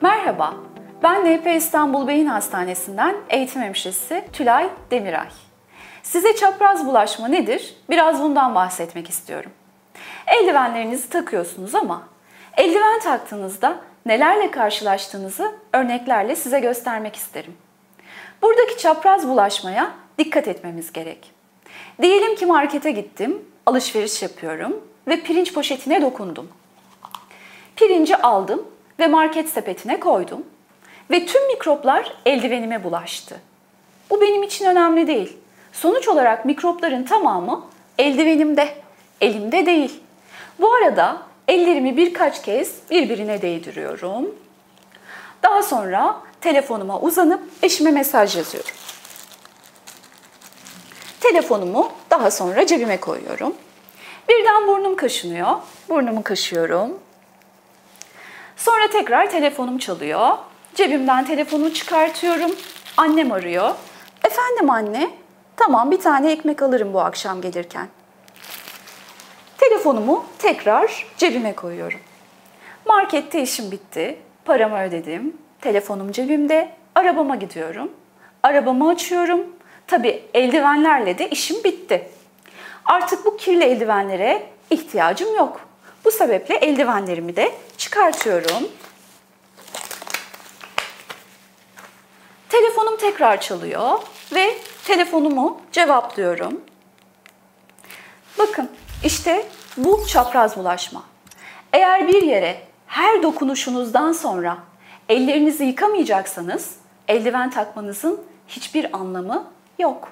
Merhaba, ben NP İstanbul Beyin Hastanesi'nden eğitim hemşiresi Tülay Demiray. Size çapraz bulaşma nedir? Biraz bundan bahsetmek istiyorum. Eldivenlerinizi takıyorsunuz ama eldiven taktığınızda nelerle karşılaştığınızı örneklerle size göstermek isterim. Buradaki çapraz bulaşmaya dikkat etmemiz gerek. Diyelim ki markete gittim, alışveriş yapıyorum ve pirinç poşetine dokundum. Pirinci aldım ve market sepetine koydum ve tüm mikroplar eldivenime bulaştı. Bu benim için önemli değil. Sonuç olarak mikropların tamamı eldivenimde, elimde değil. Bu arada ellerimi birkaç kez birbirine değdiriyorum. Daha sonra telefonuma uzanıp eşime mesaj yazıyorum. Telefonumu daha sonra cebime koyuyorum. Birden burnum kaşınıyor. Burnumu kaşıyorum. Sonra tekrar telefonum çalıyor. Cebimden telefonu çıkartıyorum. Annem arıyor. Efendim anne, tamam bir tane ekmek alırım bu akşam gelirken. Telefonumu tekrar cebime koyuyorum. Markette işim bitti. Paramı ödedim. Telefonum cebimde. Arabama gidiyorum. Arabamı açıyorum. Tabii eldivenlerle de işim bitti. Artık bu kirli eldivenlere ihtiyacım yok. Bu sebeple eldivenlerimi de çıkartıyorum. Telefonum tekrar çalıyor ve telefonumu cevaplıyorum. Bakın işte bu çapraz bulaşma. Eğer bir yere her dokunuşunuzdan sonra ellerinizi yıkamayacaksanız eldiven takmanızın hiçbir anlamı yok.